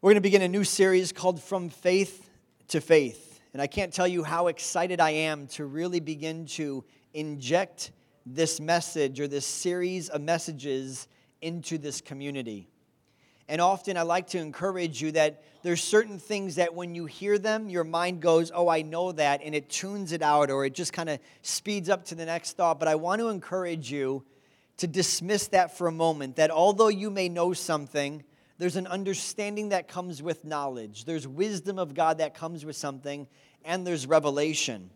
We're going to begin a new series called From Faith to Faith. And I can't tell you how excited I am to really begin to inject this message or this series of messages into this community. And often I like to encourage you that there's certain things that when you hear them, your mind goes, Oh, I know that, and it tunes it out or it just kind of speeds up to the next thought. But I want to encourage you to dismiss that for a moment that although you may know something, there's an understanding that comes with knowledge, there's wisdom of God that comes with something, and there's revelation.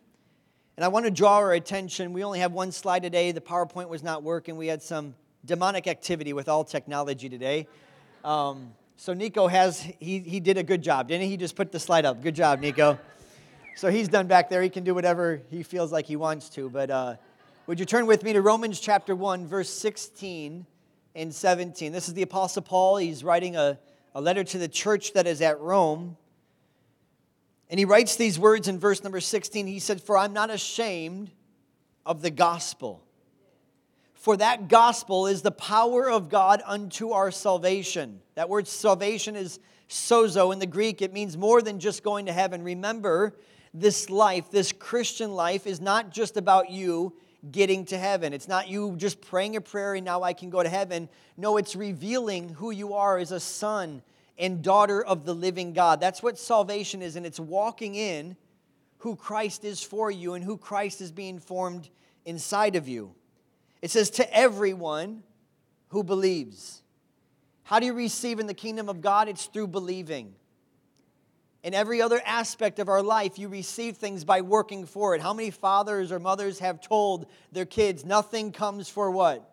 And I want to draw our attention. We only have one slide today. The PowerPoint was not working. We had some demonic activity with all technology today. Um, so Nico has, he, he did a good job, didn't he? He just put the slide up. Good job, Nico. So he's done back there. He can do whatever he feels like he wants to. But uh, would you turn with me to Romans chapter 1, verse 16 and 17. This is the Apostle Paul. He's writing a, a letter to the church that is at Rome. And he writes these words in verse number 16. He said, For I'm not ashamed of the gospel. For that gospel is the power of God unto our salvation. That word salvation is sozo in the Greek. It means more than just going to heaven. Remember, this life, this Christian life, is not just about you getting to heaven. It's not you just praying a prayer and now I can go to heaven. No, it's revealing who you are as a son and daughter of the living God. That's what salvation is, and it's walking in who Christ is for you and who Christ is being formed inside of you. It says, to everyone who believes. How do you receive in the kingdom of God? It's through believing. In every other aspect of our life, you receive things by working for it. How many fathers or mothers have told their kids nothing comes for what?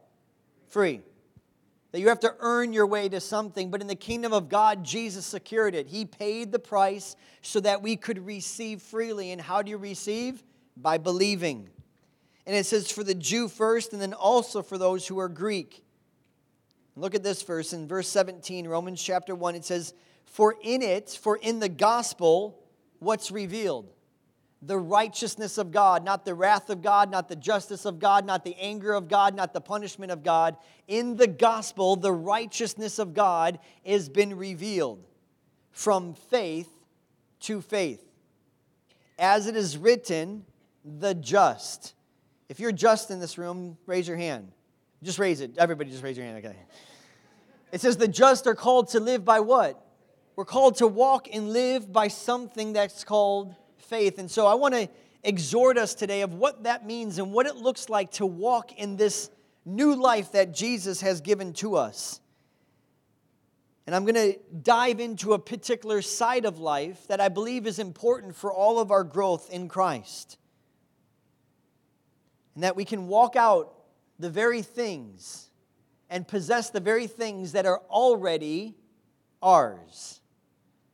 Free. That you have to earn your way to something. But in the kingdom of God, Jesus secured it. He paid the price so that we could receive freely. And how do you receive? By believing. And it says, for the Jew first, and then also for those who are Greek. Look at this verse in verse 17, Romans chapter 1. It says, for in it, for in the gospel, what's revealed? The righteousness of God, not the wrath of God, not the justice of God, not the anger of God, not the punishment of God. In the gospel, the righteousness of God has been revealed from faith to faith. As it is written, the just. If you're just in this room, raise your hand. Just raise it. Everybody just raise your hand. Okay. It says the just are called to live by what? We're called to walk and live by something that's called faith. And so I want to exhort us today of what that means and what it looks like to walk in this new life that Jesus has given to us. And I'm going to dive into a particular side of life that I believe is important for all of our growth in Christ. And that we can walk out the very things and possess the very things that are already ours.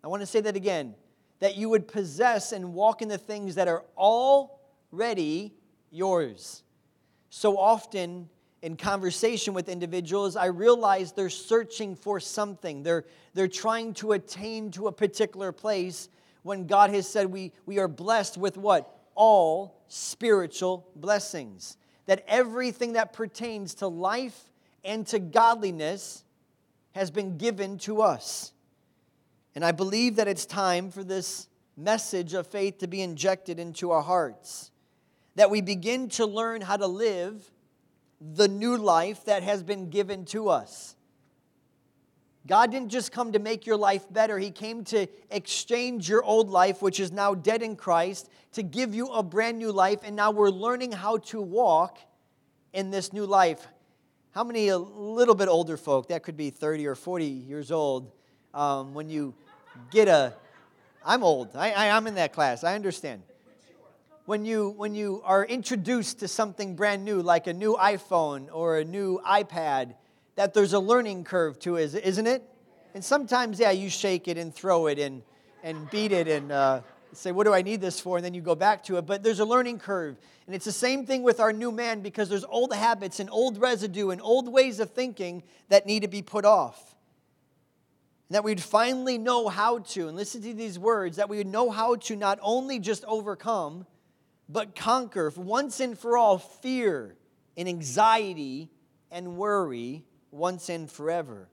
I want to say that again that you would possess and walk in the things that are already yours. So often in conversation with individuals, I realize they're searching for something. They're, they're trying to attain to a particular place when God has said we, we are blessed with what? All spiritual blessings. That everything that pertains to life and to godliness has been given to us. And I believe that it's time for this message of faith to be injected into our hearts. That we begin to learn how to live the new life that has been given to us. God didn't just come to make your life better, He came to exchange your old life, which is now dead in Christ, to give you a brand new life. And now we're learning how to walk in this new life. How many a little bit older folk, that could be 30 or 40 years old, um, when you get a. I'm old. I, I, I'm in that class. I understand. When you, when you are introduced to something brand new, like a new iPhone or a new iPad, that there's a learning curve to it, isn't it? And sometimes, yeah, you shake it and throw it and, and beat it and uh, say, What do I need this for? And then you go back to it. But there's a learning curve. And it's the same thing with our new man because there's old habits and old residue and old ways of thinking that need to be put off. And that we'd finally know how to, and listen to these words, that we would know how to not only just overcome, but conquer once and for all fear and anxiety and worry once and forever.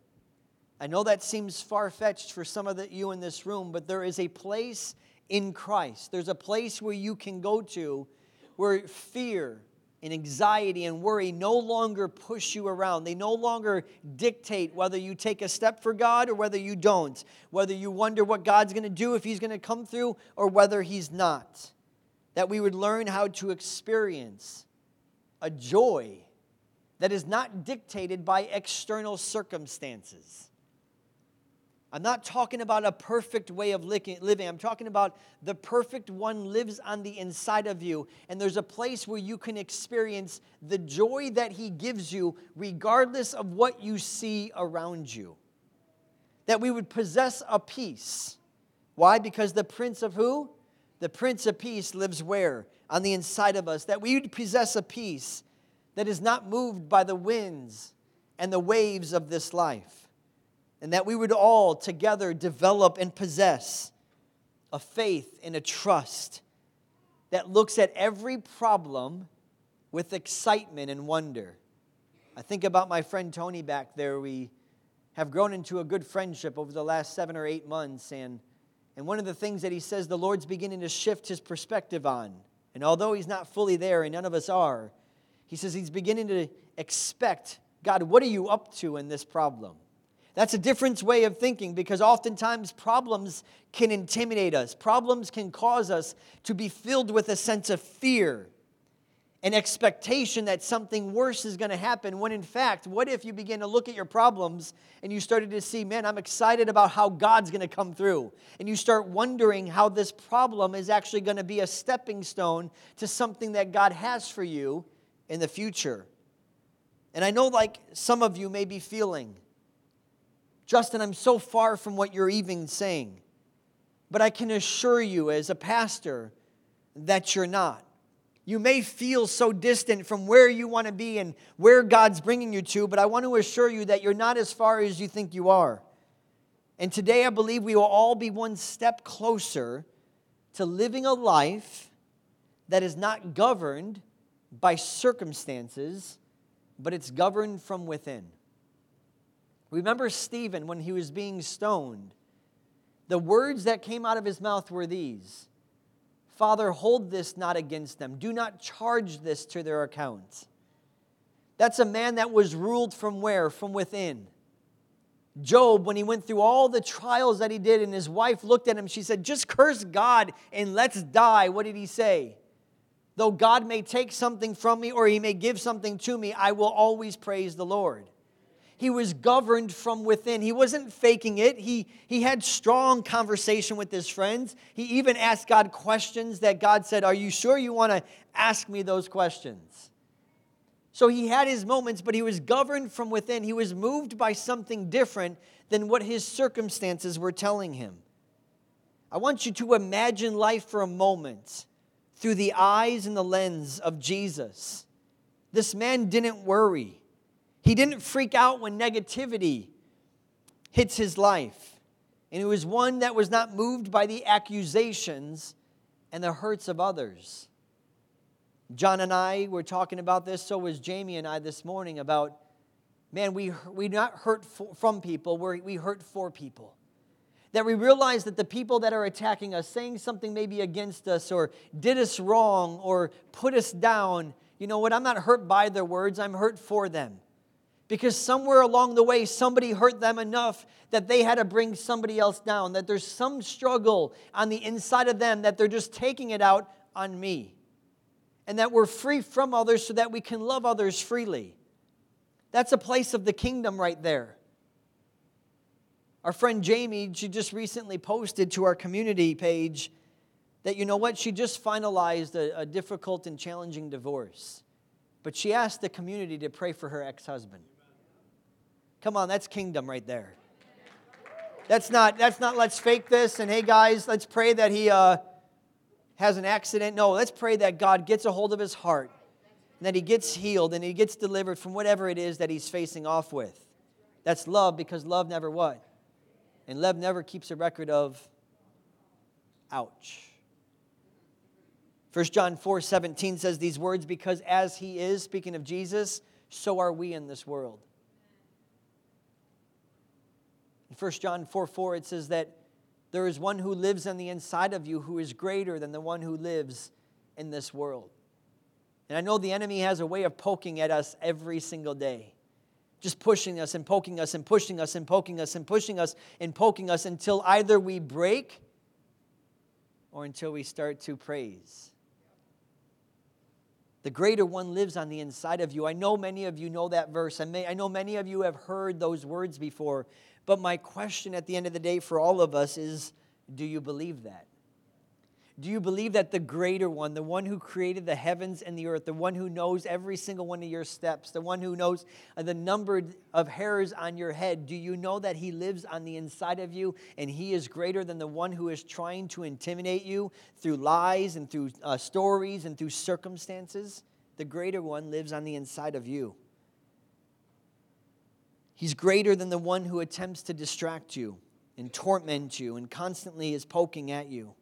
I know that seems far fetched for some of the, you in this room, but there is a place in Christ. There's a place where you can go to where fear and anxiety and worry no longer push you around. They no longer dictate whether you take a step for God or whether you don't, whether you wonder what God's going to do if He's going to come through or whether He's not. That we would learn how to experience a joy that is not dictated by external circumstances. I'm not talking about a perfect way of living. I'm talking about the perfect one lives on the inside of you. And there's a place where you can experience the joy that he gives you, regardless of what you see around you. That we would possess a peace. Why? Because the Prince of who? The Prince of Peace lives where? On the inside of us. That we would possess a peace that is not moved by the winds and the waves of this life and that we would all together develop and possess a faith and a trust that looks at every problem with excitement and wonder. I think about my friend Tony back there. We have grown into a good friendship over the last seven or eight months. And, and one of the things that he says the Lord's beginning to shift his perspective on, and although he's not fully there, and none of us are, he says he's beginning to expect God, what are you up to in this problem? That's a different way of thinking because oftentimes problems can intimidate us. Problems can cause us to be filled with a sense of fear, an expectation that something worse is going to happen. When in fact, what if you begin to look at your problems and you started to see, man, I'm excited about how God's going to come through. And you start wondering how this problem is actually going to be a stepping stone to something that God has for you in the future. And I know, like some of you may be feeling, Justin, I'm so far from what you're even saying. But I can assure you, as a pastor, that you're not. You may feel so distant from where you want to be and where God's bringing you to, but I want to assure you that you're not as far as you think you are. And today I believe we will all be one step closer to living a life that is not governed by circumstances, but it's governed from within. Remember Stephen when he was being stoned? The words that came out of his mouth were these Father, hold this not against them. Do not charge this to their account. That's a man that was ruled from where? From within. Job, when he went through all the trials that he did, and his wife looked at him, she said, Just curse God and let's die. What did he say? Though God may take something from me or he may give something to me, I will always praise the Lord. He was governed from within. He wasn't faking it. He, he had strong conversation with his friends. He even asked God questions that God said, Are you sure you want to ask me those questions? So he had his moments, but he was governed from within. He was moved by something different than what his circumstances were telling him. I want you to imagine life for a moment through the eyes and the lens of Jesus. This man didn't worry. He didn't freak out when negativity hits his life. And it was one that was not moved by the accusations and the hurts of others. John and I were talking about this, so was Jamie and I this morning about, man, we, we not hurt for, from people, we we hurt for people. That we realize that the people that are attacking us, saying something maybe against us or did us wrong or put us down, you know what? I'm not hurt by their words, I'm hurt for them because somewhere along the way somebody hurt them enough that they had to bring somebody else down, that there's some struggle on the inside of them that they're just taking it out on me. And that we're free from others so that we can love others freely. That's a place of the kingdom right there. Our friend Jamie, she just recently posted to our community page that, you know what, she just finalized a, a difficult and challenging divorce. But she asked the community to pray for her ex husband. Come on, that's kingdom right there. That's not, that's not let's fake this and hey guys, let's pray that he uh, has an accident. No, let's pray that God gets a hold of his heart and that he gets healed and he gets delivered from whatever it is that he's facing off with. That's love because love never what? And love never keeps a record of ouch. 1 John 4 17 says these words, because as he is, speaking of Jesus, so are we in this world. In 1 John 4 4, it says that there is one who lives on the inside of you who is greater than the one who lives in this world. And I know the enemy has a way of poking at us every single day. Just pushing us and poking us and pushing us and poking us and pushing us and poking us until either we break or until we start to praise. The greater one lives on the inside of you. I know many of you know that verse. I, may, I know many of you have heard those words before. But my question at the end of the day for all of us is do you believe that? Do you believe that the greater one, the one who created the heavens and the earth, the one who knows every single one of your steps, the one who knows the number of hairs on your head, do you know that he lives on the inside of you and he is greater than the one who is trying to intimidate you through lies and through uh, stories and through circumstances? The greater one lives on the inside of you. He's greater than the one who attempts to distract you and torment you and constantly is poking at you.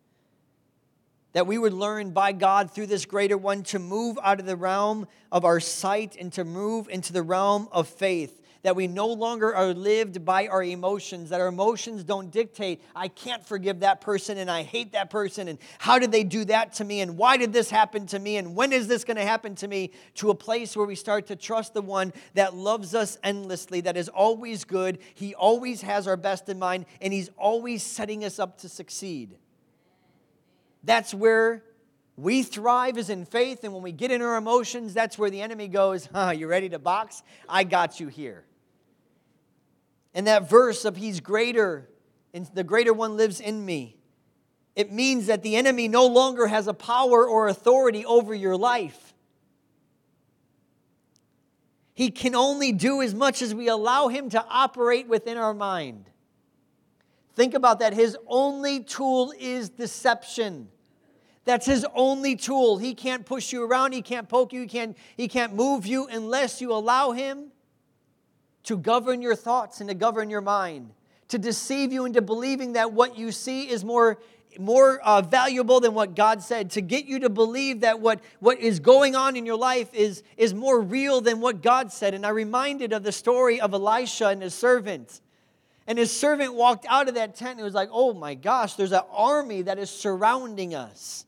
That we would learn by God through this greater one to move out of the realm of our sight and to move into the realm of faith that we no longer are lived by our emotions, that our emotions don't dictate, I can't forgive that person and I hate that person and how did they do that to me and why did this happen to me and when is this going to happen to me, to a place where we start to trust the one that loves us endlessly, that is always good, he always has our best in mind, and he's always setting us up to succeed. That's where we thrive is in faith, and when we get in our emotions, that's where the enemy goes, huh, you ready to box? I got you here. And that verse of He's greater, and the greater one lives in me, it means that the enemy no longer has a power or authority over your life. He can only do as much as we allow him to operate within our mind. Think about that. His only tool is deception. That's his only tool. He can't push you around, he can't poke you, he can't, he can't move you unless you allow him to govern your thoughts and to govern your mind, to deceive you into believing that what you see is more, more uh, valuable than what God said, to get you to believe that what, what is going on in your life is, is more real than what God said. And I reminded of the story of Elisha and his servant. And his servant walked out of that tent and was like, oh my gosh, there's an army that is surrounding us.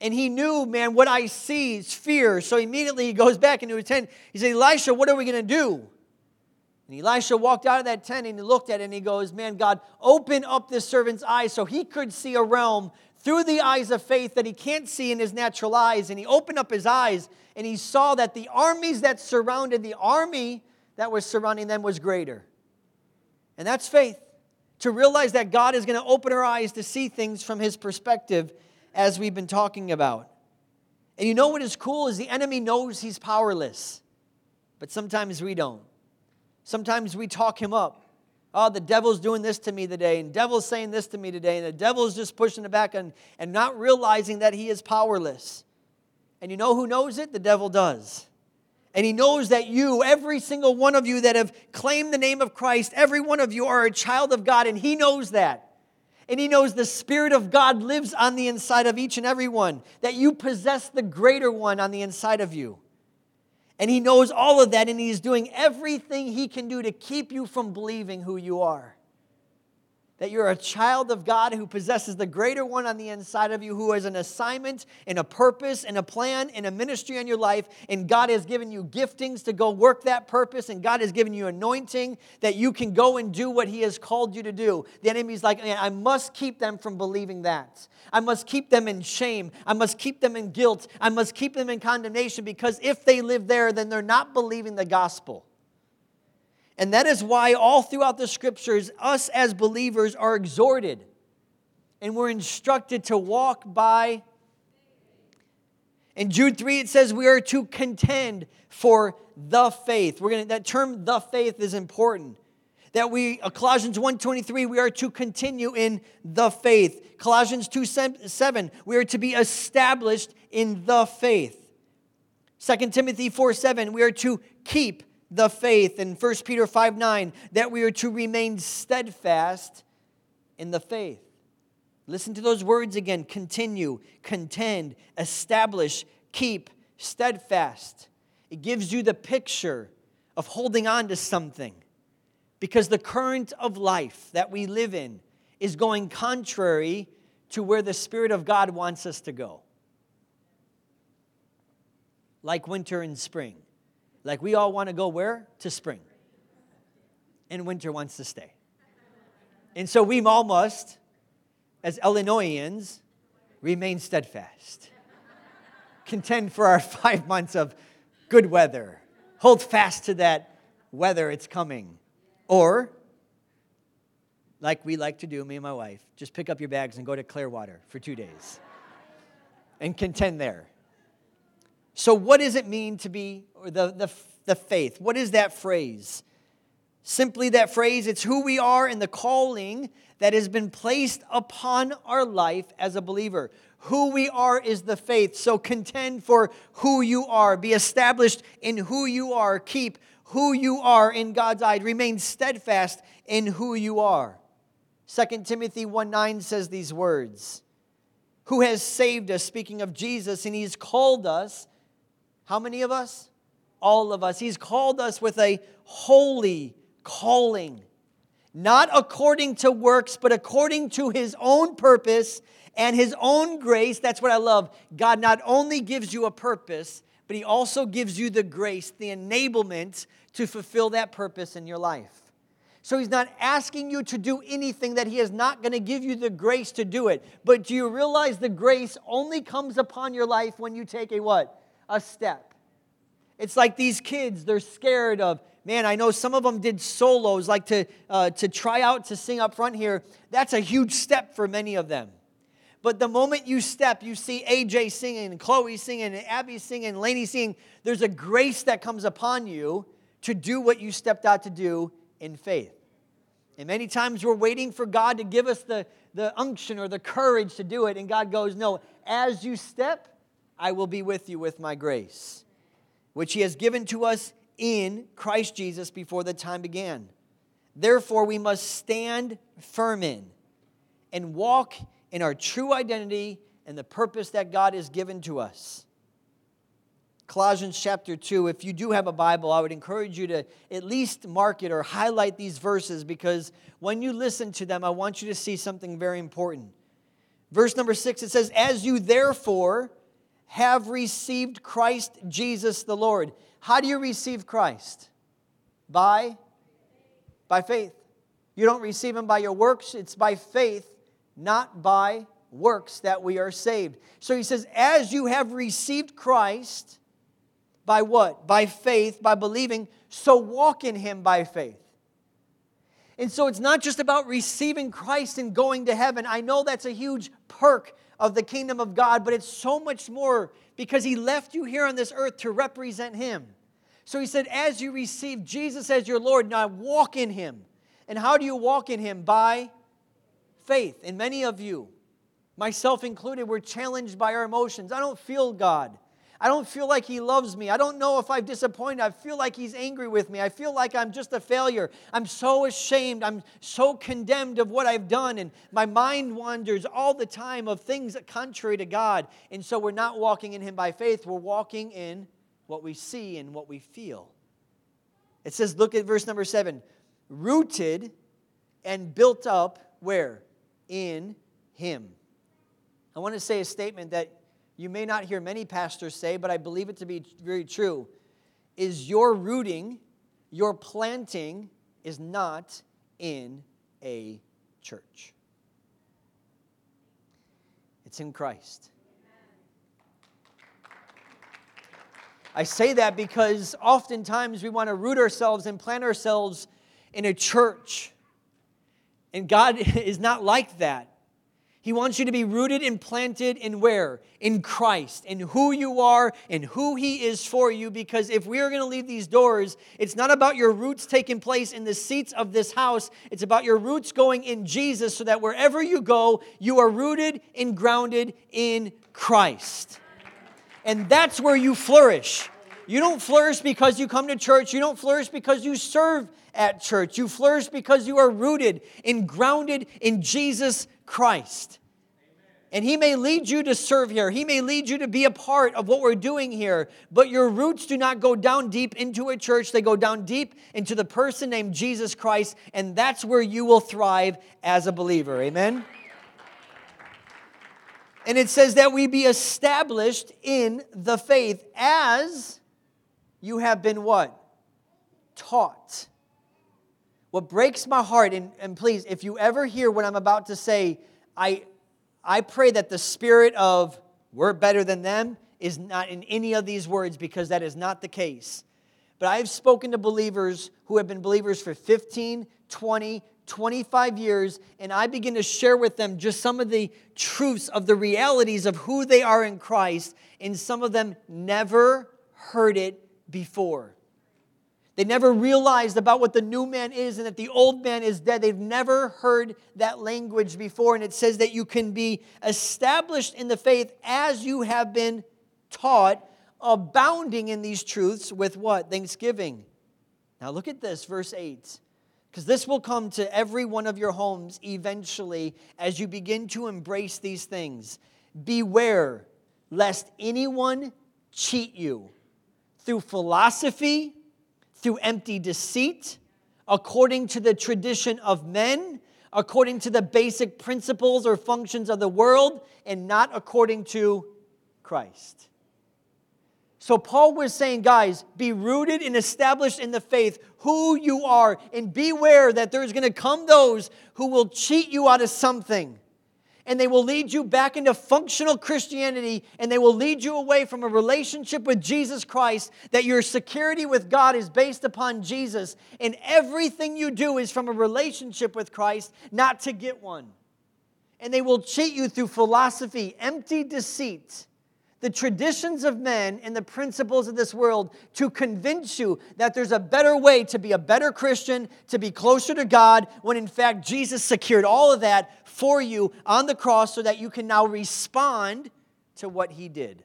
And he knew, man, what I see is fear. So immediately he goes back into his tent. He said, Elisha, what are we going to do? And Elisha walked out of that tent and he looked at it and he goes, Man, God, open up this servant's eyes so he could see a realm through the eyes of faith that he can't see in his natural eyes. And he opened up his eyes and he saw that the armies that surrounded the army that was surrounding them was greater. And that's faith. To realize that God is going to open our eyes to see things from his perspective, as we've been talking about. And you know what is cool is the enemy knows he's powerless, but sometimes we don't. Sometimes we talk him up. Oh, the devil's doing this to me today, and devil's saying this to me today, and the devil's just pushing it back and, and not realizing that he is powerless. And you know who knows it? The devil does. And he knows that you, every single one of you that have claimed the name of Christ, every one of you are a child of God, and he knows that. And he knows the Spirit of God lives on the inside of each and every one, that you possess the greater one on the inside of you. And he knows all of that, and he's doing everything he can do to keep you from believing who you are that you're a child of God who possesses the greater one on the inside of you, who has an assignment and a purpose and a plan and a ministry in your life. And God has given you giftings to go work that purpose, and God has given you anointing that you can go and do what He has called you to do. The enemy's like, I must keep them from believing that. I must keep them in shame. I must keep them in guilt. I must keep them in condemnation because if they live there, then they're not believing the gospel. And that is why all throughout the scriptures, us as believers are exhorted and we're instructed to walk by. In Jude 3, it says we are to contend for the faith. We're gonna that term the faith is important. That we uh, Colossians 1:23, we are to continue in the faith. Colossians 2 7, we are to be established in the faith. 2 Timothy 4 7, we are to keep the faith in 1 Peter 5 9 that we are to remain steadfast in the faith. Listen to those words again continue, contend, establish, keep, steadfast. It gives you the picture of holding on to something. because the current of life that we live in is going contrary to where the Spirit of God wants us to go. Like winter and spring. Like we all want to go where? To spring. And winter wants to stay. And so we all must, as Illinoisans, remain steadfast. Contend for our five months of good weather. Hold fast to that weather, it's coming. Or, like we like to do, me and my wife, just pick up your bags and go to Clearwater for two days and contend there. So, what does it mean to be the, the, the faith? What is that phrase? Simply that phrase, it's who we are and the calling that has been placed upon our life as a believer. Who we are is the faith. So contend for who you are. Be established in who you are. Keep who you are in God's eye. Remain steadfast in who you are. 2 Timothy 1 9 says these words Who has saved us, speaking of Jesus, and he's called us. How many of us? All of us. He's called us with a holy calling, not according to works, but according to his own purpose and his own grace. That's what I love. God not only gives you a purpose, but he also gives you the grace, the enablement to fulfill that purpose in your life. So he's not asking you to do anything that he is not going to give you the grace to do it. But do you realize the grace only comes upon your life when you take a what? A step. It's like these kids, they're scared of, man, I know some of them did solos, like to, uh, to try out to sing up front here. That's a huge step for many of them. But the moment you step, you see AJ singing, Chloe singing, Abby singing, Lainey singing. There's a grace that comes upon you to do what you stepped out to do in faith. And many times we're waiting for God to give us the, the unction or the courage to do it. And God goes, No, as you step, I will be with you with my grace, which He has given to us in Christ Jesus before the time began. Therefore, we must stand firm in and walk in our true identity and the purpose that God has given to us. Colossians chapter 2, if you do have a Bible, I would encourage you to at least mark it or highlight these verses because when you listen to them, I want you to see something very important. Verse number 6, it says, As you therefore have received Christ Jesus the Lord. How do you receive Christ? By? By faith. You don't receive him by your works, it's by faith not by works that we are saved. So he says, as you have received Christ, by what? By faith, by believing, so walk in him by faith. And so it's not just about receiving Christ and going to heaven. I know that's a huge perk of the kingdom of God, but it's so much more because he left you here on this earth to represent him. So he said, as you receive Jesus as your Lord, now walk in him. And how do you walk in him? By faith. And many of you, myself included, were challenged by our emotions. I don't feel God. I don't feel like He loves me. I don't know if I've disappointed. I feel like He's angry with me. I feel like I'm just a failure. I'm so ashamed. I'm so condemned of what I've done. And my mind wanders all the time of things contrary to God. And so we're not walking in Him by faith. We're walking in what we see and what we feel. It says, look at verse number seven rooted and built up where? in Him. I want to say a statement that you may not hear many pastors say, but I believe it to be very true. Is your rooting, your planting, is not in a church. It's in Christ. I say that because oftentimes we want to root ourselves and plant ourselves in a church and God is not like that. He wants you to be rooted and planted in where? In Christ, in who you are and who He is for you. Because if we are going to leave these doors, it's not about your roots taking place in the seats of this house. It's about your roots going in Jesus so that wherever you go, you are rooted and grounded in Christ. And that's where you flourish. You don't flourish because you come to church. You don't flourish because you serve at church. You flourish because you are rooted and grounded in Jesus Christ. And He may lead you to serve here. He may lead you to be a part of what we're doing here. But your roots do not go down deep into a church, they go down deep into the person named Jesus Christ. And that's where you will thrive as a believer. Amen? And it says that we be established in the faith as you have been what? Taught. What breaks my heart, and, and please, if you ever hear what I'm about to say, I, I pray that the spirit of we're better than them is not in any of these words because that is not the case. But I've spoken to believers who have been believers for 15, 20, 25 years, and I begin to share with them just some of the truths of the realities of who they are in Christ, and some of them never heard it before. They never realized about what the new man is and that the old man is dead. They've never heard that language before. And it says that you can be established in the faith as you have been taught, abounding in these truths with what? Thanksgiving. Now look at this, verse 8 because this will come to every one of your homes eventually as you begin to embrace these things. Beware lest anyone cheat you through philosophy, through empty deceit, according to the tradition of men, according to the basic principles or functions of the world, and not according to Christ. So, Paul was saying, guys, be rooted and established in the faith, who you are, and beware that there's going to come those who will cheat you out of something. And they will lead you back into functional Christianity, and they will lead you away from a relationship with Jesus Christ, that your security with God is based upon Jesus, and everything you do is from a relationship with Christ, not to get one. And they will cheat you through philosophy, empty deceit the traditions of men and the principles of this world to convince you that there's a better way to be a better Christian, to be closer to God, when in fact Jesus secured all of that for you on the cross so that you can now respond to what he did.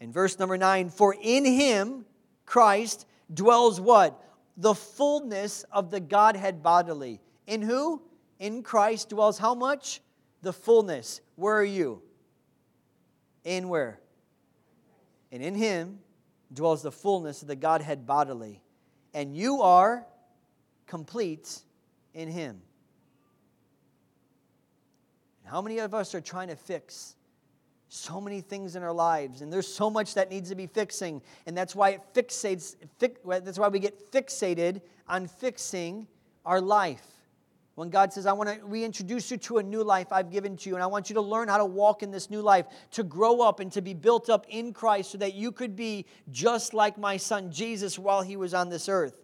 In verse number nine, for in him, Christ, dwells what? The fullness of the Godhead bodily. In who? In Christ dwells how much? The fullness. Where are you? In where? And in him dwells the fullness of the Godhead bodily. And you are complete in him. How many of us are trying to fix so many things in our lives and there's so much that needs to be fixing and that's why it fixates that's why we get fixated on fixing our life when God says, I want to reintroduce you to a new life I've given to you, and I want you to learn how to walk in this new life, to grow up and to be built up in Christ so that you could be just like my son Jesus while he was on this earth.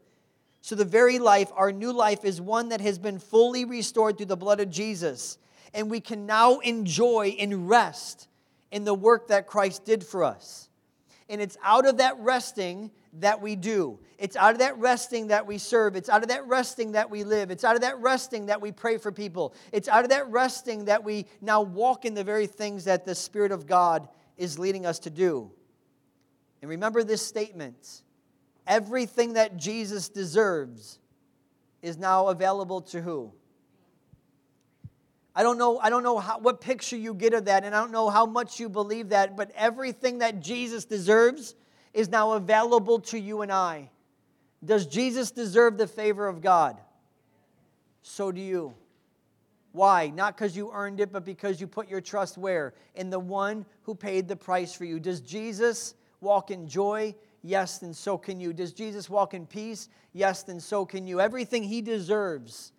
So, the very life, our new life, is one that has been fully restored through the blood of Jesus. And we can now enjoy and rest in the work that Christ did for us. And it's out of that resting that we do. It's out of that resting that we serve. It's out of that resting that we live. It's out of that resting that we pray for people. It's out of that resting that we now walk in the very things that the Spirit of God is leading us to do. And remember this statement everything that Jesus deserves is now available to who? I don't know, I don't know how, what picture you get of that, and I don't know how much you believe that, but everything that Jesus deserves is now available to you and I. Does Jesus deserve the favor of God? So do you. Why? Not because you earned it, but because you put your trust where? In the one who paid the price for you. Does Jesus walk in joy? Yes, then so can you. Does Jesus walk in peace? Yes, then so can you. Everything he deserves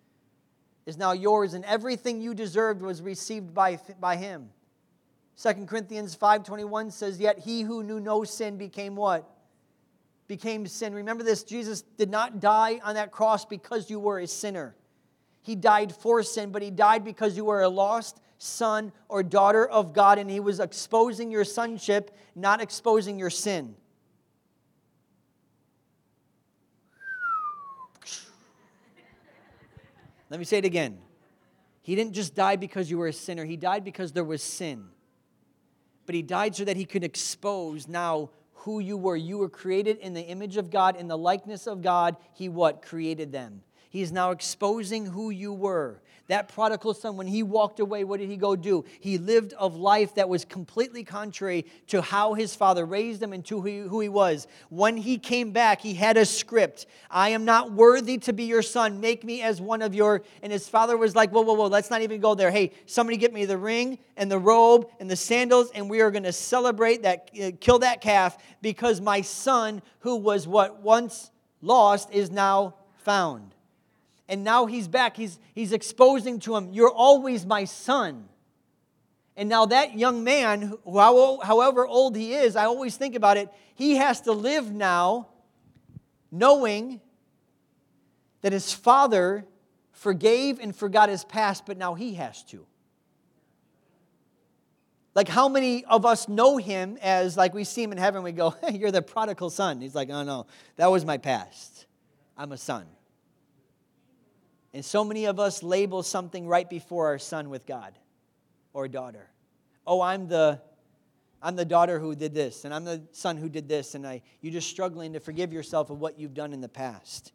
is now yours, and everything you deserved was received by, by him. 2 Corinthians 5:21 says, "Yet he who knew no sin became what? Became sin." Remember this, Jesus did not die on that cross because you were a sinner. He died for sin, but he died because you were a lost son or daughter of God and he was exposing your sonship, not exposing your sin. Let me say it again. He didn't just die because you were a sinner, he died because there was sin but he died so that he could expose now who you were. You were created in the image of God, in the likeness of God. He what? Created them. He is now exposing who you were. That prodigal son, when he walked away, what did he go do? He lived a life that was completely contrary to how his father raised him and to who he was. When he came back, he had a script I am not worthy to be your son. Make me as one of your. And his father was like, Whoa, whoa, whoa, let's not even go there. Hey, somebody get me the ring and the robe and the sandals, and we are going to celebrate that, uh, kill that calf because my son, who was what once lost, is now found and now he's back. He's, he's exposing to him, You're always my son. And now that young man, however old he is, I always think about it, he has to live now knowing that his father forgave and forgot his past, but now he has to. Like, how many of us know him as, like, we see him in heaven, we go, hey, You're the prodigal son. He's like, Oh, no, that was my past. I'm a son. And so many of us label something right before our son with God or daughter. Oh, I'm the I'm the daughter who did this, and I'm the son who did this, and I, you're just struggling to forgive yourself of what you've done in the past.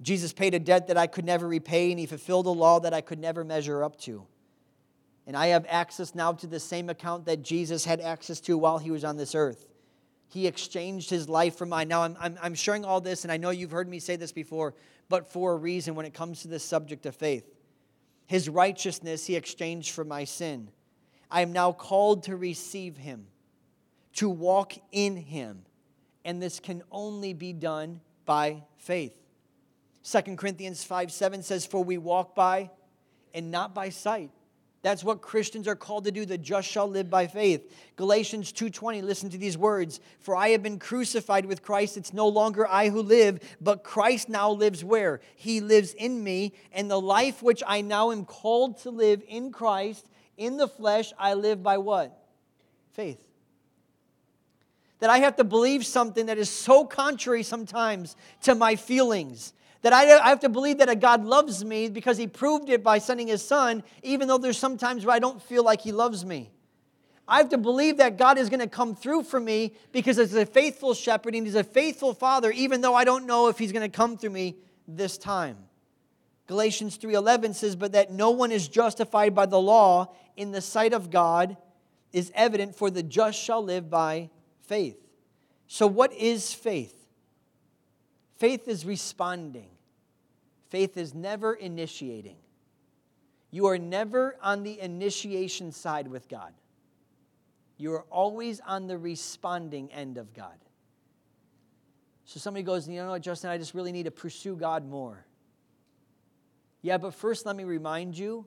Jesus paid a debt that I could never repay, and he fulfilled a law that I could never measure up to. And I have access now to the same account that Jesus had access to while he was on this earth. He exchanged his life for mine. Now, I'm, I'm, I'm sharing all this, and I know you've heard me say this before, but for a reason when it comes to this subject of faith. His righteousness he exchanged for my sin. I am now called to receive him, to walk in him, and this can only be done by faith. 2 Corinthians 5 7 says, For we walk by and not by sight. That's what Christians are called to do. The just shall live by faith. Galatians 2:20, listen to these words. For I have been crucified with Christ. It's no longer I who live, but Christ now lives where? He lives in me, and the life which I now am called to live in Christ, in the flesh, I live by what? Faith. That I have to believe something that is so contrary sometimes to my feelings that I, have to believe that a God loves me because he proved it by sending his son, even though there's some times where I don't feel like he loves me. I have to believe that God is going to come through for me because he's a faithful shepherd and he's a faithful father, even though I don't know if he's going to come through me this time. Galatians 3:11 says, "But that no one is justified by the law in the sight of God is evident, for the just shall live by faith." So what is faith? Faith is responding. Faith is never initiating. You are never on the initiation side with God. You are always on the responding end of God. So somebody goes, You know what, Justin, I just really need to pursue God more. Yeah, but first let me remind you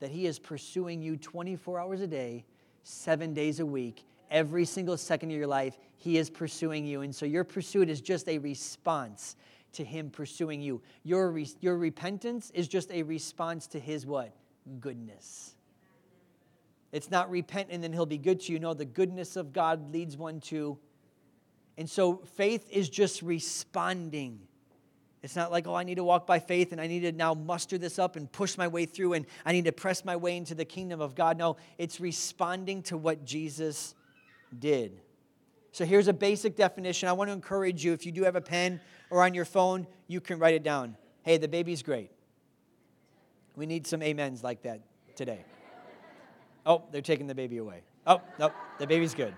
that He is pursuing you 24 hours a day, seven days a week, every single second of your life. He is pursuing you. And so your pursuit is just a response to him pursuing you. Your, re- your repentance is just a response to his what? Goodness. It's not repent and then he'll be good to you. No, the goodness of God leads one to. And so faith is just responding. It's not like, oh, I need to walk by faith and I need to now muster this up and push my way through and I need to press my way into the kingdom of God. No, it's responding to what Jesus did. So here's a basic definition. I want to encourage you, if you do have a pen or on your phone, you can write it down. Hey, the baby's great. We need some amens like that today. Oh, they're taking the baby away. Oh, nope, the baby's good.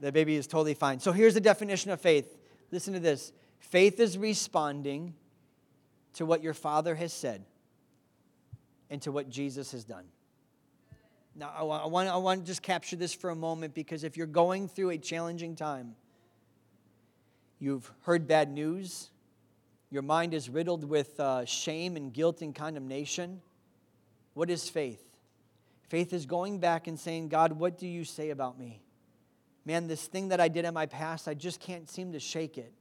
The baby is totally fine. So here's the definition of faith. Listen to this faith is responding to what your father has said and to what Jesus has done. Now, I want, I want to just capture this for a moment because if you're going through a challenging time, you've heard bad news, your mind is riddled with uh, shame and guilt and condemnation. What is faith? Faith is going back and saying, God, what do you say about me? Man, this thing that I did in my past, I just can't seem to shake it.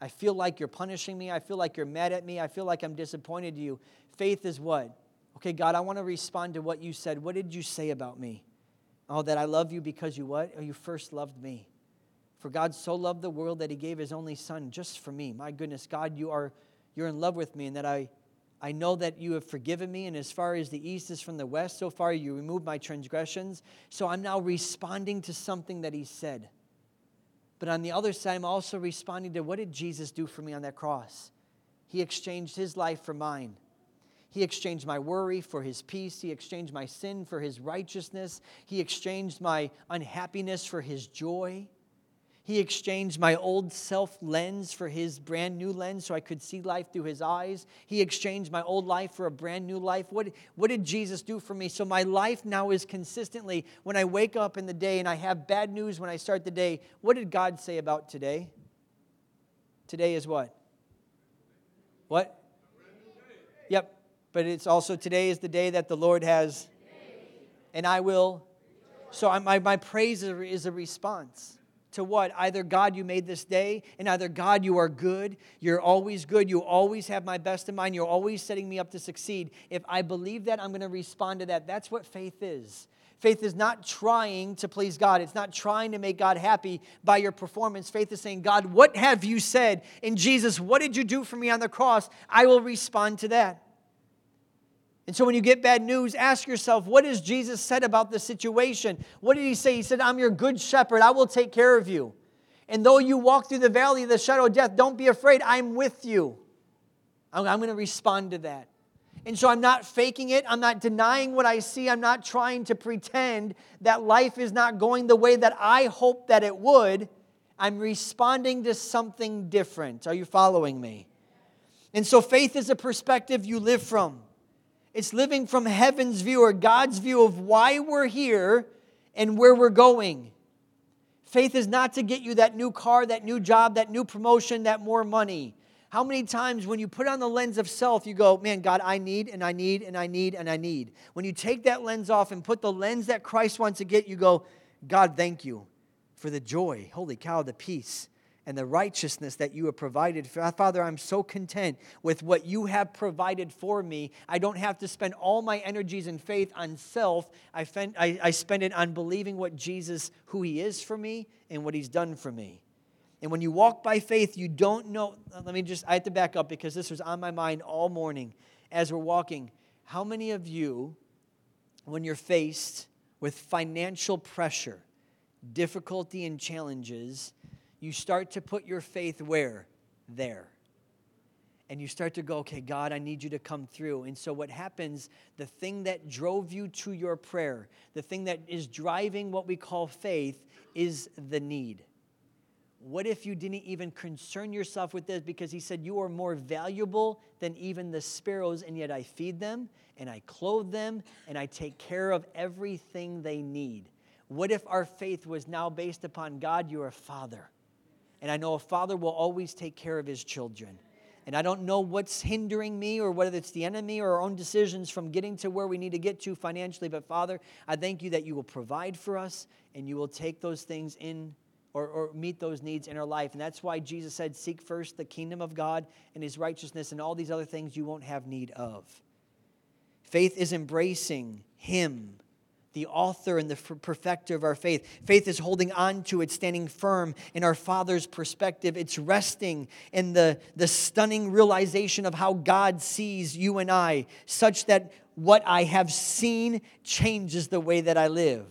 I feel like you're punishing me. I feel like you're mad at me. I feel like I'm disappointed in you. Faith is what? Okay, God, I want to respond to what you said. What did you say about me? Oh, that I love you because you what? Oh, you first loved me. For God so loved the world that he gave his only son just for me. My goodness, God, you are you're in love with me and that I I know that you have forgiven me, and as far as the east is from the west, so far you removed my transgressions. So I'm now responding to something that he said. But on the other side, I'm also responding to what did Jesus do for me on that cross? He exchanged his life for mine. He exchanged my worry for his peace. He exchanged my sin for his righteousness. He exchanged my unhappiness for his joy. He exchanged my old self lens for his brand new lens so I could see life through his eyes. He exchanged my old life for a brand new life. What, what did Jesus do for me? So my life now is consistently, when I wake up in the day and I have bad news when I start the day, what did God say about today? Today is what? What? Yep. But it's also today is the day that the Lord has, and I will. So my, my praise is a response to what? Either God, you made this day, and either God, you are good. You're always good. You always have my best in mind. You're always setting me up to succeed. If I believe that, I'm going to respond to that. That's what faith is. Faith is not trying to please God. It's not trying to make God happy by your performance. Faith is saying, God, what have you said? In Jesus, what did you do for me on the cross? I will respond to that. And so when you get bad news, ask yourself, what has Jesus said about the situation? What did he say? He said, I'm your good shepherd. I will take care of you. And though you walk through the valley of the shadow of death, don't be afraid. I'm with you. I'm, I'm going to respond to that. And so I'm not faking it. I'm not denying what I see. I'm not trying to pretend that life is not going the way that I hope that it would. I'm responding to something different. Are you following me? And so faith is a perspective you live from. It's living from heaven's view or God's view of why we're here and where we're going. Faith is not to get you that new car, that new job, that new promotion, that more money. How many times when you put on the lens of self, you go, man, God, I need and I need and I need and I need. When you take that lens off and put the lens that Christ wants to get, you go, God, thank you for the joy. Holy cow, the peace and the righteousness that you have provided. Father, I'm so content with what you have provided for me. I don't have to spend all my energies and faith on self. I, spend, I, I spend it on believing what Jesus, who he is for me, and what he's done for me. And when you walk by faith, you don't know. Uh, let me just, I have to back up because this was on my mind all morning as we're walking. How many of you, when you're faced with financial pressure, difficulty, and challenges, you start to put your faith where? There. And you start to go, okay, God, I need you to come through. And so, what happens, the thing that drove you to your prayer, the thing that is driving what we call faith, is the need. What if you didn't even concern yourself with this? Because he said, You are more valuable than even the sparrows, and yet I feed them, and I clothe them, and I take care of everything they need. What if our faith was now based upon God, you are a father? And I know a father will always take care of his children. And I don't know what's hindering me or whether it's the enemy or our own decisions from getting to where we need to get to financially. But Father, I thank you that you will provide for us and you will take those things in or, or, meet those needs in our life. And that's why Jesus said, Seek first the kingdom of God and his righteousness, and all these other things you won't have need of. Faith is embracing him the author and the perfecter of our faith. Faith is holding on to it, standing firm in our Father's perspective. It's resting in the, the stunning realization of how God sees you and I, such that what I have seen changes the way that I live.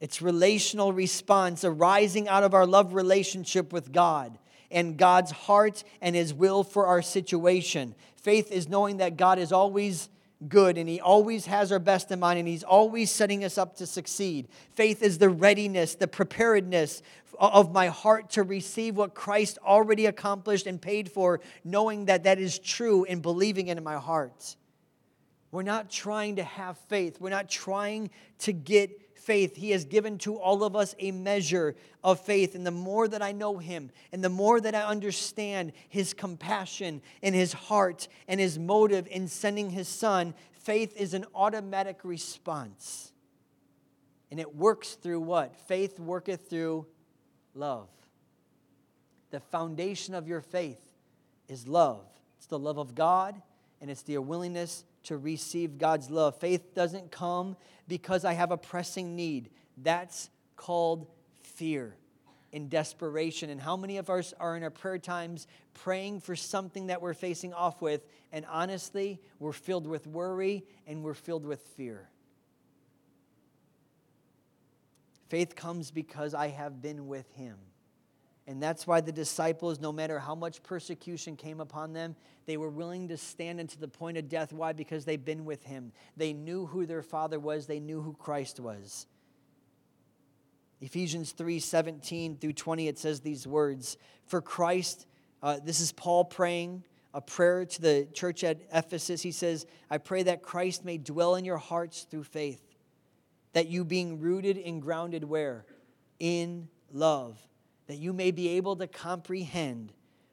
It's relational response arising out of our love relationship with God and God's heart and His will for our situation. Faith is knowing that God is always good and He always has our best in mind and He's always setting us up to succeed. Faith is the readiness, the preparedness of my heart to receive what Christ already accomplished and paid for, knowing that that is true and believing it in my heart. We're not trying to have faith, we're not trying to get faith. He has given to all of us a measure of faith. And the more that I know Him, and the more that I understand His compassion and His heart and His motive in sending His Son, faith is an automatic response. And it works through what? Faith worketh through love. The foundation of your faith is love. It's the love of God, and it's the willingness to receive God's love. Faith doesn't come because I have a pressing need. That's called fear and desperation. And how many of us are in our prayer times praying for something that we're facing off with, and honestly, we're filled with worry and we're filled with fear? Faith comes because I have been with Him. And that's why the disciples, no matter how much persecution came upon them, they were willing to stand unto the point of death. Why? Because they've been with him. They knew who their father was, they knew who Christ was. Ephesians 3 17 through 20, it says these words For Christ, uh, this is Paul praying a prayer to the church at Ephesus. He says, I pray that Christ may dwell in your hearts through faith, that you being rooted and grounded where? In love, that you may be able to comprehend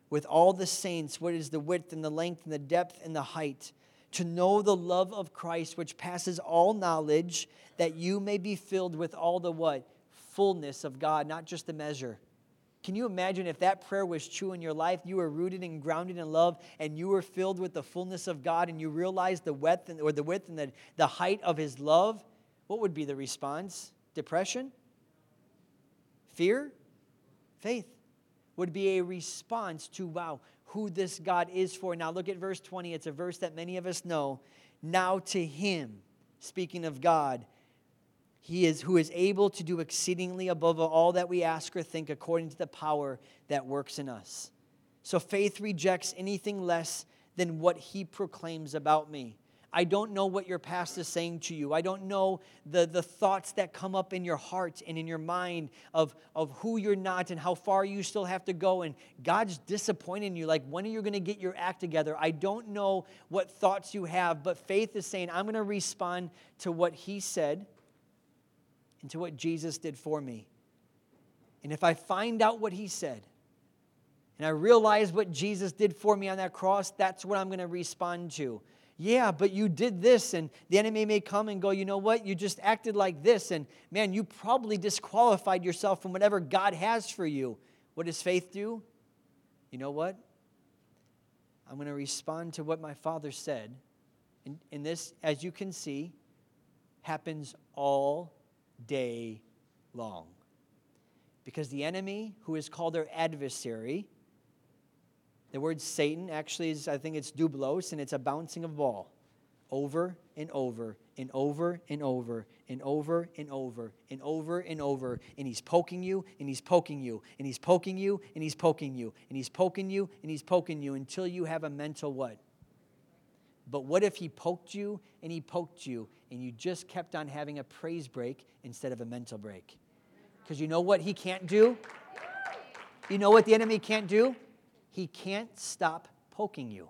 with all the saints what is the width and the length and the depth and the height, to know the love of Christ which passes all knowledge, that you may be filled with all the what? Fullness of God, not just the measure. Can you imagine if that prayer was true in your life? You were rooted and grounded in love, and you were filled with the fullness of God, and you realized the width and, or the width and the, the height of His love. What would be the response? Depression? Fear? Faith would be a response to wow, who this God is for. Now look at verse 20. It's a verse that many of us know. Now to Him, speaking of God, he is who is able to do exceedingly above all that we ask or think according to the power that works in us. So faith rejects anything less than what he proclaims about me. I don't know what your past is saying to you. I don't know the, the thoughts that come up in your heart and in your mind of, of who you're not and how far you still have to go. And God's disappointing you. Like, when are you going to get your act together? I don't know what thoughts you have, but faith is saying, I'm going to respond to what He said into what Jesus did for me. And if I find out what he said, and I realize what Jesus did for me on that cross, that's what I'm going to respond to. Yeah, but you did this, and the enemy may come and go, you know what? You just acted like this, and man, you probably disqualified yourself from whatever God has for you. What does faith do? You know what? I'm going to respond to what my father said. And, and this, as you can see, happens all day long. Because the enemy, who is called their adversary, the word Satan actually is, I think it's dublos, and it's a bouncing of ball over and over and over and over and over and over and over and over. And he's poking you and he's poking you and he's poking you and he's poking you and he's poking you and he's poking you until you have a mental what? But what if he poked you and he poked you and you just kept on having a praise break instead of a mental break? Because you know what he can't do? You know what the enemy can't do? He can't stop poking you.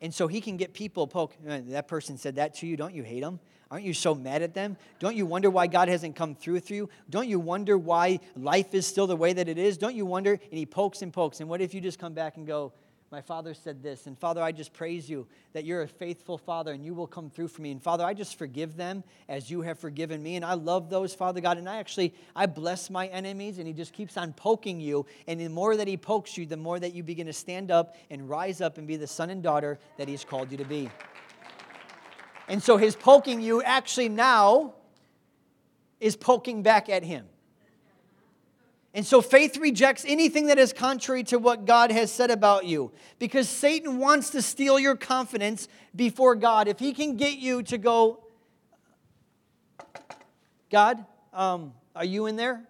And so he can get people poke. Uh, that person said that to you. Don't you hate them? Aren't you so mad at them? Don't you wonder why God hasn't come through through you? Don't you wonder why life is still the way that it is? Don't you wonder? And he pokes and pokes. And what if you just come back and go, my father said this. And Father, I just praise you that you're a faithful father and you will come through for me. And Father, I just forgive them as you have forgiven me. And I love those, Father God. And I actually, I bless my enemies and he just keeps on poking you. And the more that he pokes you, the more that you begin to stand up and rise up and be the son and daughter that he's called you to be. And so his poking you actually now is poking back at him. And so faith rejects anything that is contrary to what God has said about you because Satan wants to steal your confidence before God. If he can get you to go, God, um, are you in there?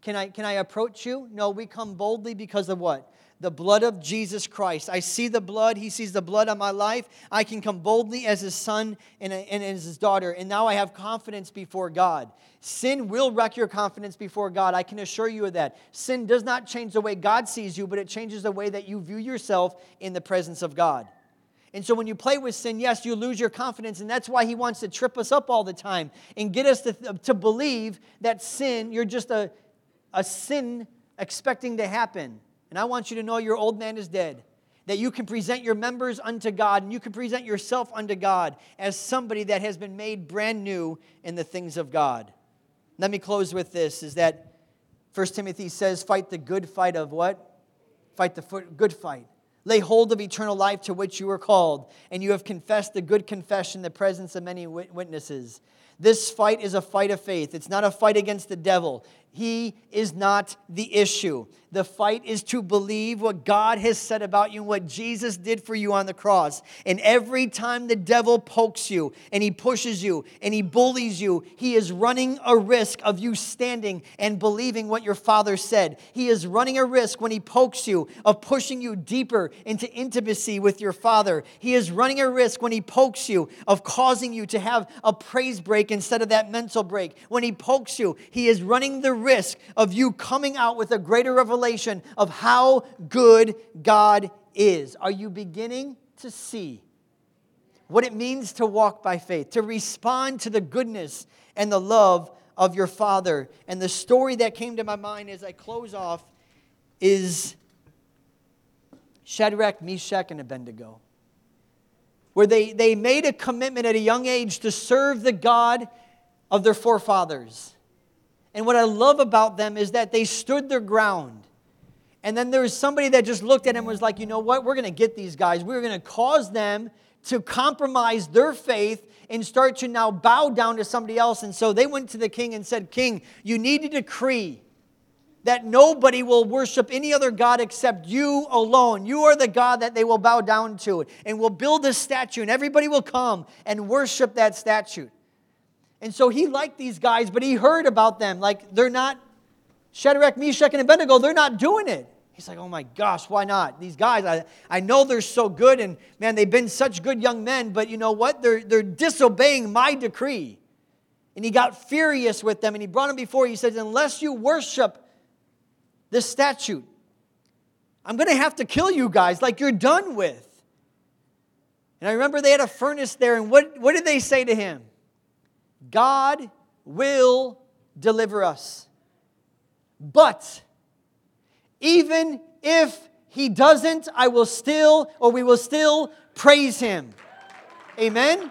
Can I, can I approach you? No, we come boldly because of what? The blood of Jesus Christ. I see the blood. He sees the blood on my life. I can come boldly as his son and, and as his daughter. And now I have confidence before God. Sin will wreck your confidence before God. I can assure you of that. Sin does not change the way God sees you, but it changes the way that you view yourself in the presence of God. And so when you play with sin, yes, you lose your confidence. And that's why he wants to trip us up all the time and get us to, to believe that sin, you're just a, a sin expecting to happen. And I want you to know your old man is dead. That you can present your members unto God and you can present yourself unto God as somebody that has been made brand new in the things of God. Let me close with this is that 1 Timothy says, fight the good fight of what? Fight the good fight. Lay hold of eternal life to which you were called, and you have confessed the good confession in the presence of many witnesses. This fight is a fight of faith. It's not a fight against the devil. He is not the issue. The fight is to believe what God has said about you and what Jesus did for you on the cross. And every time the devil pokes you and he pushes you and he bullies you, he is running a risk of you standing and believing what your father said. He is running a risk when he pokes you of pushing you deeper into intimacy with your father. He is running a risk when he pokes you of causing you to have a praise break instead of that mental break. When he pokes you, he is running the risk of you coming out with a greater revelation of how good God is. Are you beginning to see what it means to walk by faith, to respond to the goodness and the love of your Father? And the story that came to my mind as I close off is Shadrach, Meshach, and Abednego where they, they made a commitment at a young age to serve the God of their forefathers. And what I love about them is that they stood their ground. And then there was somebody that just looked at him and was like, you know what? We're going to get these guys. We're going to cause them to compromise their faith and start to now bow down to somebody else. And so they went to the king and said, King, you need to decree that nobody will worship any other God except you alone. You are the God that they will bow down to. And we'll build a statue, and everybody will come and worship that statue. And so he liked these guys, but he heard about them. Like, they're not, Shadrach, Meshach, and Abednego, they're not doing it. He's like, oh my gosh, why not? These guys, I, I know they're so good, and man, they've been such good young men, but you know what? They're, they're disobeying my decree. And he got furious with them, and he brought them before. He says, unless you worship this statute, I'm going to have to kill you guys like you're done with. And I remember they had a furnace there, and what, what did they say to him? God will deliver us. But even if he doesn't, I will still, or we will still praise him. Amen?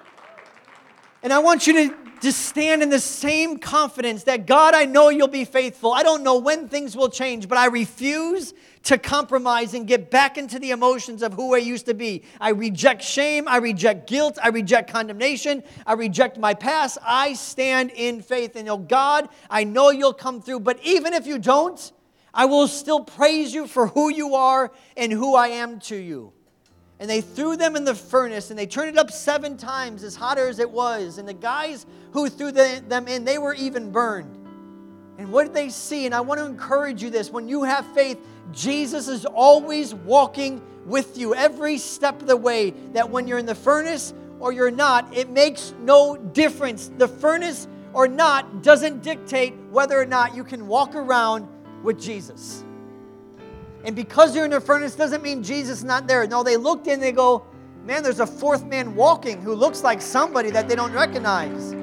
And I want you to just stand in the same confidence that God, I know you'll be faithful. I don't know when things will change, but I refuse to compromise and get back into the emotions of who I used to be. I reject shame. I reject guilt. I reject condemnation. I reject my past. I stand in faith. And, oh God, I know you'll come through, but even if you don't, I will still praise you for who you are and who I am to you and they threw them in the furnace and they turned it up seven times as hotter as it was and the guys who threw the, them in they were even burned and what did they see and i want to encourage you this when you have faith jesus is always walking with you every step of the way that when you're in the furnace or you're not it makes no difference the furnace or not doesn't dictate whether or not you can walk around with jesus and because you're in a furnace doesn't mean Jesus is not there. No, they looked in, they go, man, there's a fourth man walking who looks like somebody that they don't recognize.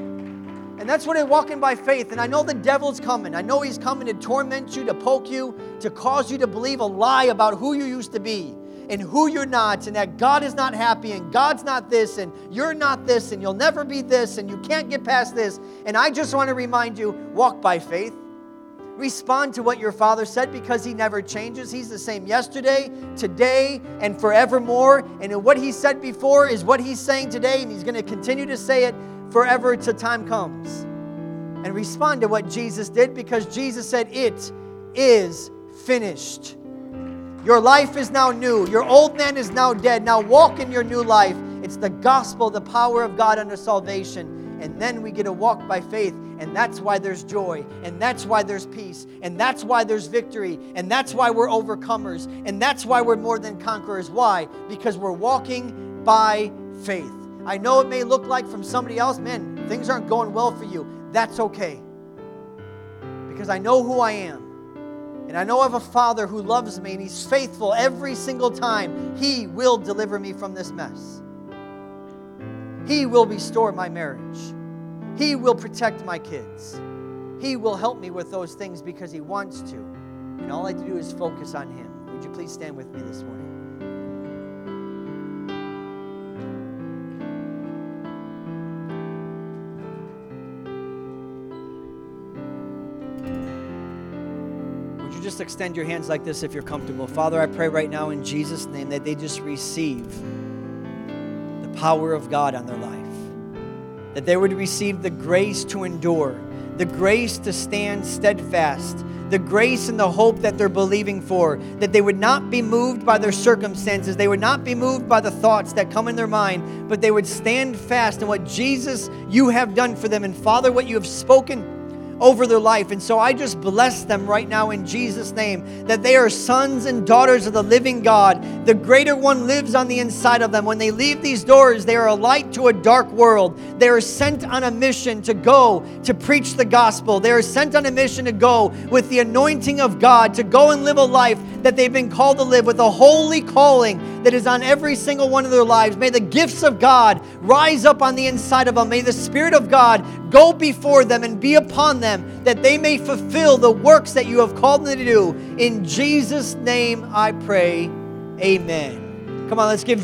And that's what they're walking by faith. And I know the devil's coming. I know he's coming to torment you, to poke you, to cause you to believe a lie about who you used to be and who you're not, and that God is not happy, and God's not this, and you're not this, and you'll never be this, and you can't get past this. And I just want to remind you walk by faith. Respond to what your Father said because He never changes. He's the same yesterday, today, and forevermore. And what He said before is what He's saying today, and He's going to continue to say it forever till time comes. And respond to what Jesus did because Jesus said, It is finished. Your life is now new. Your old man is now dead. Now walk in your new life. It's the gospel, the power of God unto salvation. And then we get to walk by faith and that's why there's joy. And that's why there's peace. And that's why there's victory. And that's why we're overcomers. And that's why we're more than conquerors. Why? Because we're walking by faith. I know it may look like from somebody else, man, things aren't going well for you. That's okay. Because I know who I am. And I know I have a Father who loves me and He's faithful every single time. He will deliver me from this mess. He will restore my marriage. He will protect my kids. He will help me with those things because He wants to. And all I have to do is focus on Him. Would you please stand with me this morning? Just extend your hands like this if you're comfortable? Father, I pray right now in Jesus' name that they just receive the power of God on their life that they would receive the grace to endure, the grace to stand steadfast, the grace and the hope that they're believing for, that they would not be moved by their circumstances, they would not be moved by the thoughts that come in their mind, but they would stand fast in what Jesus you have done for them. And Father, what you have spoken over their life. And so I just bless them right now in Jesus' name that they are sons and daughters of the living God. The greater one lives on the inside of them. When they leave these doors, they are a light to a dark world. They are sent on a mission to go to preach the gospel. They are sent on a mission to go with the anointing of God, to go and live a life that they've been called to live with a holy calling that is on every single one of their lives. May the gifts of God rise up on the inside of them. May the Spirit of God go before them and be upon them that they may fulfill the works that you have called them to do. In Jesus' name I pray. Amen. Come on, let's give